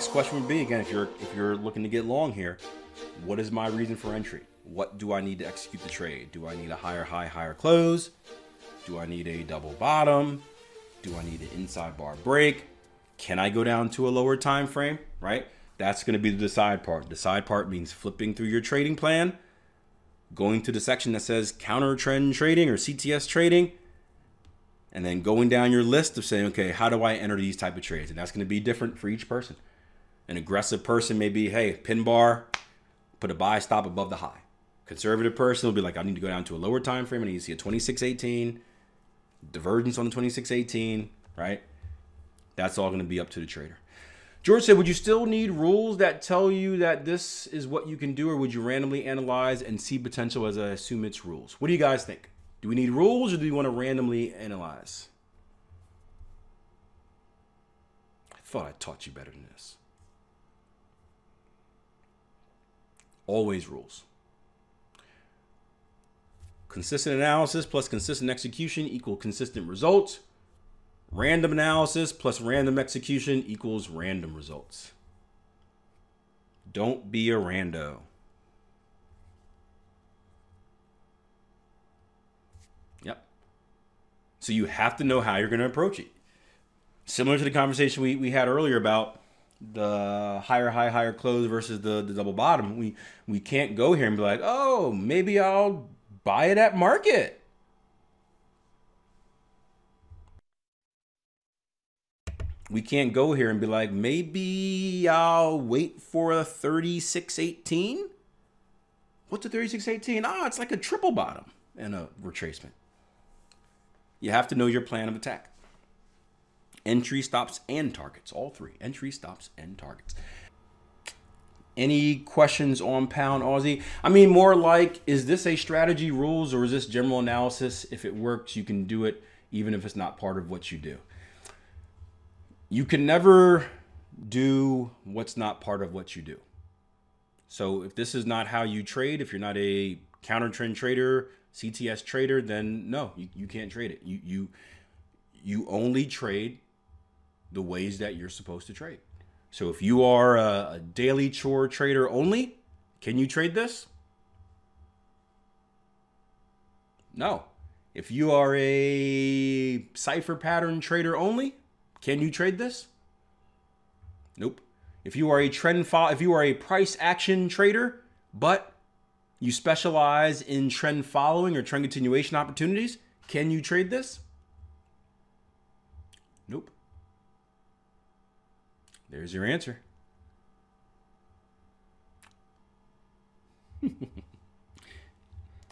next question would be again if you're if you're looking to get long here what is my reason for entry? What do i need to execute the trade? Do i need a higher high higher close? Do i need a double bottom? Do i need an inside bar break? Can i go down to a lower time frame right? That's going to be the decide part. The decide part means flipping through your trading plan going to the section that says counter trend trading or cts trading and then going down your list of saying okay how do i enter these type of trades? And that's going to be different for each person. An aggressive person may be, hey, pin bar, put a buy stop above the high. Conservative person will be like, I need to go down to a lower time frame. I need to see a 2618, divergence on the 2618, right? That's all going to be up to the trader. George said, Would you still need rules that tell you that this is what you can do, or would you randomly analyze and see potential as I assume it's rules? What do you guys think? Do we need rules or do we want to randomly analyze? I thought I taught you better than this. Always rules. Consistent analysis plus consistent execution equal consistent results. Random analysis plus random execution equals random results. Don't be a rando. Yep. So you have to know how you're going to approach it. Similar to the conversation we, we had earlier about the higher high higher close versus the, the double bottom we we can't go here and be like oh maybe i'll buy it at market. We can't go here and be like maybe i'll wait for a 3618 what's a 3618 ah oh, it's like a triple bottom and a retracement. You have to know your plan of attack entry, stops, and targets. All three entry, stops, and targets. Any questions on Pound Aussie? I mean, more like, is this a strategy rules or is this general analysis? If it works, you can do it even if it's not part of what you do. You can never do what's not part of what you do. So if this is not how you trade, if you're not a counter trend trader, CTS trader, then no, you, you can't trade it. You you you only trade the ways that you're supposed to trade. So if you are a, a daily chore trader only, can you trade this? No. If you are a cipher pattern trader only, can you trade this? Nope. If you are a trend follow, if you are a price action trader, but you specialize in trend following or trend continuation opportunities, can you trade this? Nope. There's your answer.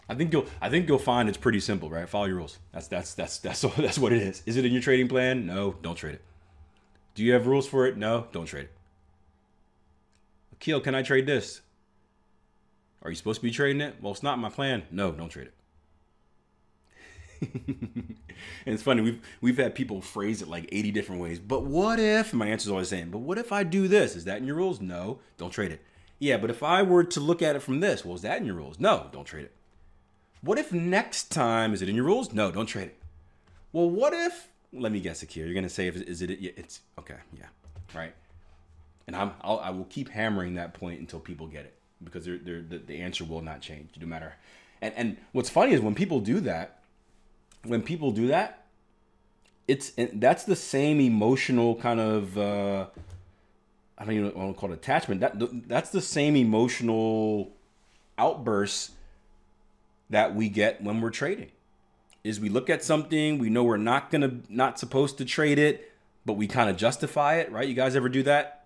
I think you'll I think you'll find it's pretty simple, right? Follow your rules. That's that's that's that's that's what it is. Is it in your trading plan? No, don't trade it. Do you have rules for it? No, don't trade it. Akil, can I trade this? Are you supposed to be trading it? Well, it's not my plan. No, don't trade it. and it's funny we've we've had people phrase it like 80 different ways. But what if my answer is always the same. but what if I do this? Is that in your rules? No, don't trade it. Yeah, but if I were to look at it from this, well, is that in your rules? No, don't trade it. What if next time is it in your rules? No, don't trade it. Well, what if? Let me guess, Akil. You're gonna say, if is it? It's okay. Yeah, right. And I'm I'll, I will keep hammering that point until people get it because they're, they're, the, the answer will not change no matter. And and what's funny is when people do that, when people do that, it's that's the same emotional kind of uh, I don't even want to call it attachment. That that's the same emotional outburst that we get when we're trading. Is we look at something, we know we're not gonna not supposed to trade it, but we kind of justify it, right? You guys ever do that?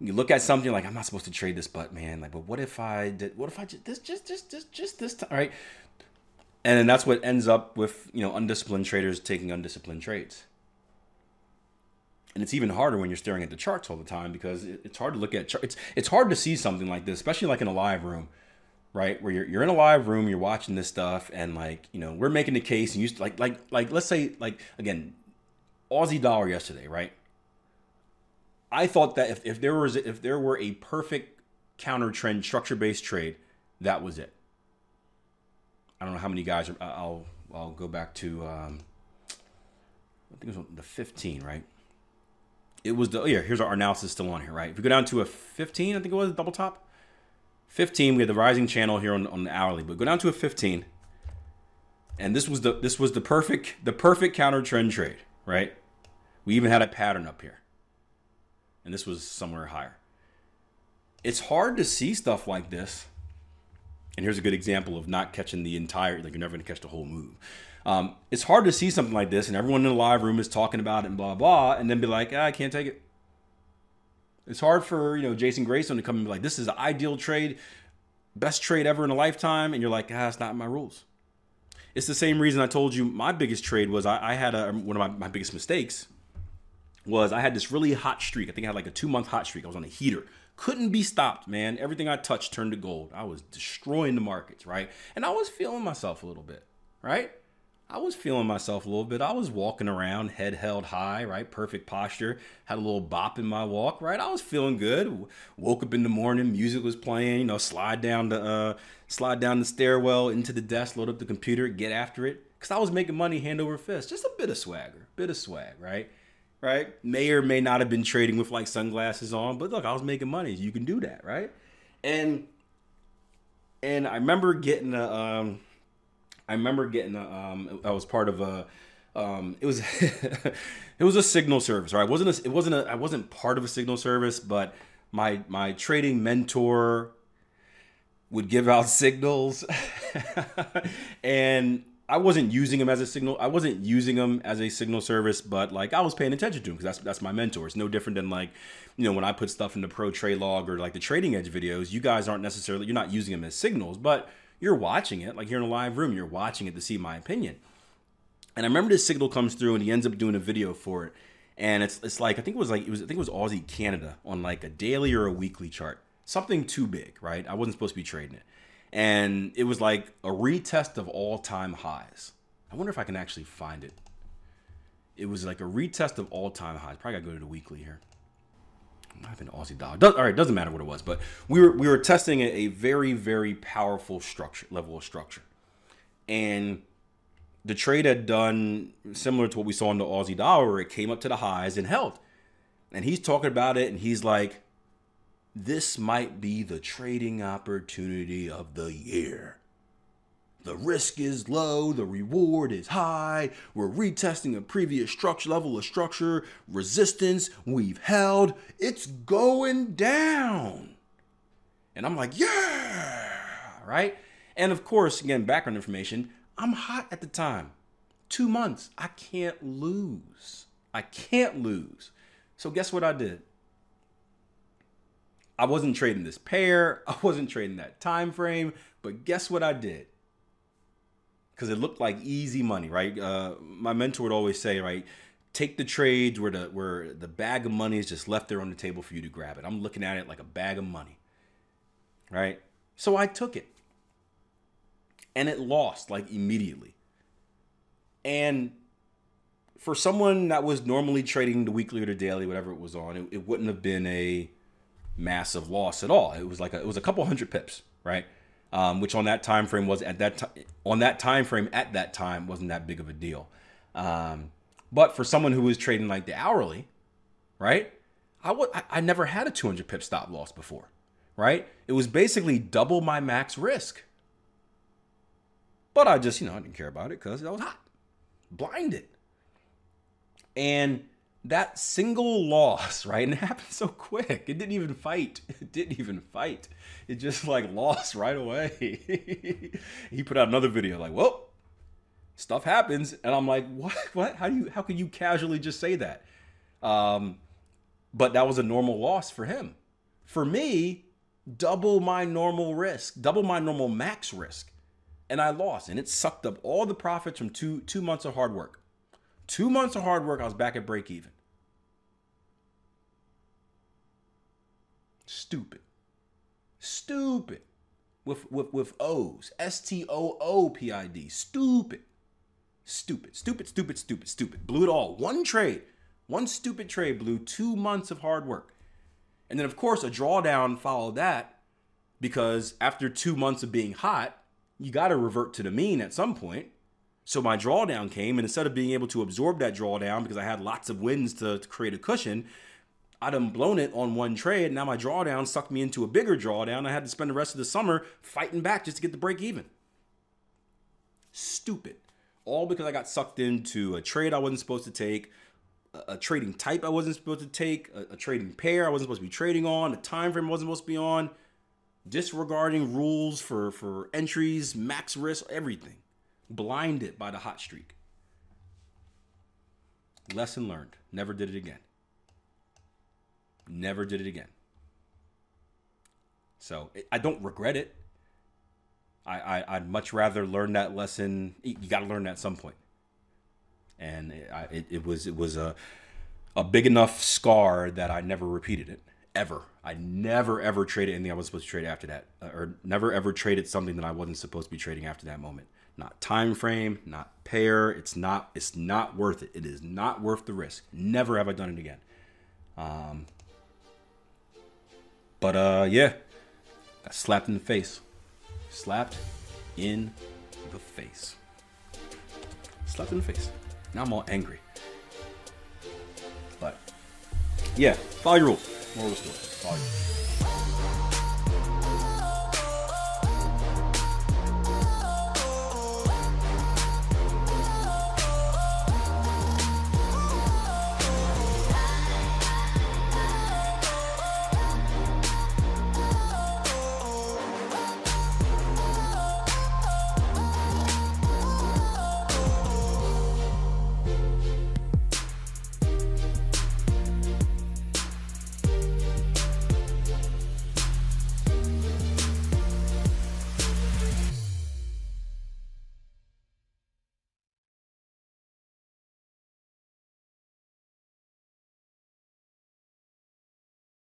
You look at something like I'm not supposed to trade this, but man, like, but what if I did? What if I just this just just just just this time, right? And then that's what ends up with you know undisciplined traders taking undisciplined trades and it's even harder when you're staring at the charts all the time because it's hard to look at charts. It's it's hard to see something like this, especially like in a live room, right? Where you're you're in a live room, you're watching this stuff, and like you know we're making the case, and you like like like let's say like again, Aussie dollar yesterday, right? I thought that if, if there was if there were a perfect counter trend structure based trade, that was it. I don't know how many guys are. I'll I'll go back to um, I think it was the 15, right? It was the oh yeah. Here's our analysis still on here, right? If we go down to a 15, I think it was double top. 15. We had the rising channel here on, on the hourly, but go down to a 15. And this was the this was the perfect the perfect counter trend trade, right? We even had a pattern up here. And this was somewhere higher. It's hard to see stuff like this. And here's a good example of not catching the entire, like you're never going to catch the whole move. Um, it's hard to see something like this, and everyone in the live room is talking about it and blah blah, and then be like, ah, I can't take it. It's hard for you know Jason Grayson to come and be like, this is the ideal trade, best trade ever in a lifetime, and you're like, ah, it's not my rules. It's the same reason I told you my biggest trade was I, I had a, one of my, my biggest mistakes was I had this really hot streak. I think I had like a two month hot streak. I was on a heater. Couldn't be stopped, man. Everything I touched turned to gold. I was destroying the markets, right? And I was feeling myself a little bit, right? I was feeling myself a little bit. I was walking around, head held high, right? Perfect posture. Had a little bop in my walk, right? I was feeling good. Woke up in the morning, music was playing. You know, slide down the uh, slide down the stairwell into the desk, load up the computer, get after it. Cause I was making money hand over fist. Just a bit of swagger, bit of swag, right? Right? May or may not have been trading with like sunglasses on, but look, I was making money. You can do that, right? And and I remember getting a um I remember getting a, um, I was part of a, um, it was, it was a signal service, right? It wasn't a, it wasn't a, I wasn't part of a signal service, but my, my trading mentor would give out signals and I wasn't using them as a signal. I wasn't using them as a signal service, but like I was paying attention to them because that's that's my mentor. It's no different than like, you know, when I put stuff in the Pro Trade Log or like the Trading Edge videos. You guys aren't necessarily you're not using them as signals, but you're watching it, like you're in a live room, you're watching it to see my opinion. And I remember this signal comes through and he ends up doing a video for it. And it's it's like I think it was like it was I think it was Aussie Canada on like a daily or a weekly chart. Something too big, right? I wasn't supposed to be trading it. And it was like a retest of all-time highs. I wonder if I can actually find it. It was like a retest of all-time highs. Probably gotta go to the weekly here have been Aussie dollar. Does, all right, doesn't matter what it was, but we were we were testing a, a very very powerful structure level of structure, and the trade had done similar to what we saw in the Aussie dollar, it came up to the highs and held. And he's talking about it, and he's like, "This might be the trading opportunity of the year." The risk is low, the reward is high. We're retesting a previous structure level of structure, resistance we've held. It's going down. And I'm like, yeah, right? And of course, again, background information, I'm hot at the time. Two months. I can't lose. I can't lose. So guess what I did? I wasn't trading this pair. I wasn't trading that time frame. But guess what I did? because it looked like easy money, right? Uh, my mentor would always say, right, take the trades where the where the bag of money is just left there on the table for you to grab it. I'm looking at it like a bag of money, right? So I took it, and it lost like immediately. And for someone that was normally trading the weekly or the daily, whatever it was on, it, it wouldn't have been a massive loss at all. It was like a, it was a couple hundred pips, right? um, which on that time frame was at that time on that time frame at that time wasn't that big of a deal. Um, but for someone who was trading like the hourly, right? I would I, I never had a 200 pip stop loss before, right? It was basically double my max risk. But I just, you know, I didn't care about it because I was hot, blinded. And that single loss, right? And it happened so quick. It didn't even fight. It didn't even fight. It just like lost right away. he put out another video like, "Well, stuff happens," and I'm like, "What? What? How do you? How can you casually just say that?" Um, but that was a normal loss for him. For me, double my normal risk, double my normal max risk, and I lost, and it sucked up all the profits from two two months of hard work. Two months of hard work, I was back at break even. Stupid. Stupid. with with with O's. S T O O P I D. Stupid. Stupid. Stupid. Stupid. Stupid. Stupid. Blew it all. One trade. One stupid trade blew two months of hard work. And then of course a drawdown followed that because after two months of being hot, you got to revert to the mean at some point. So my drawdown came, and instead of being able to absorb that drawdown because I had lots of wins to, to create a cushion, I'd have blown it on one trade. Now my drawdown sucked me into a bigger drawdown. I had to spend the rest of the summer fighting back just to get the break even. Stupid. All because I got sucked into a trade I wasn't supposed to take, a, a trading type I wasn't supposed to take, a, a trading pair I wasn't supposed to be trading on, a time frame I wasn't supposed to be on, disregarding rules for, for entries, max risk, everything blinded by the hot streak. Lesson learned. Never did it again. Never did it again. So I don't regret it. I, I would much rather learn that lesson. You got to learn that at some point. And it, I, it, it was it was a a big enough scar that I never repeated it ever. I never ever traded anything I was supposed to trade after that, or never ever traded something that I wasn't supposed to be trading after that moment not time frame, not pair. It's not it's not worth it. It is not worth the risk. Never have I done it again. Um, but uh, yeah, got slapped in the face. Slapped in the face. Slapped in the face. Now I'm all angry. But yeah, follow your rules. Moral story. Follow your rules.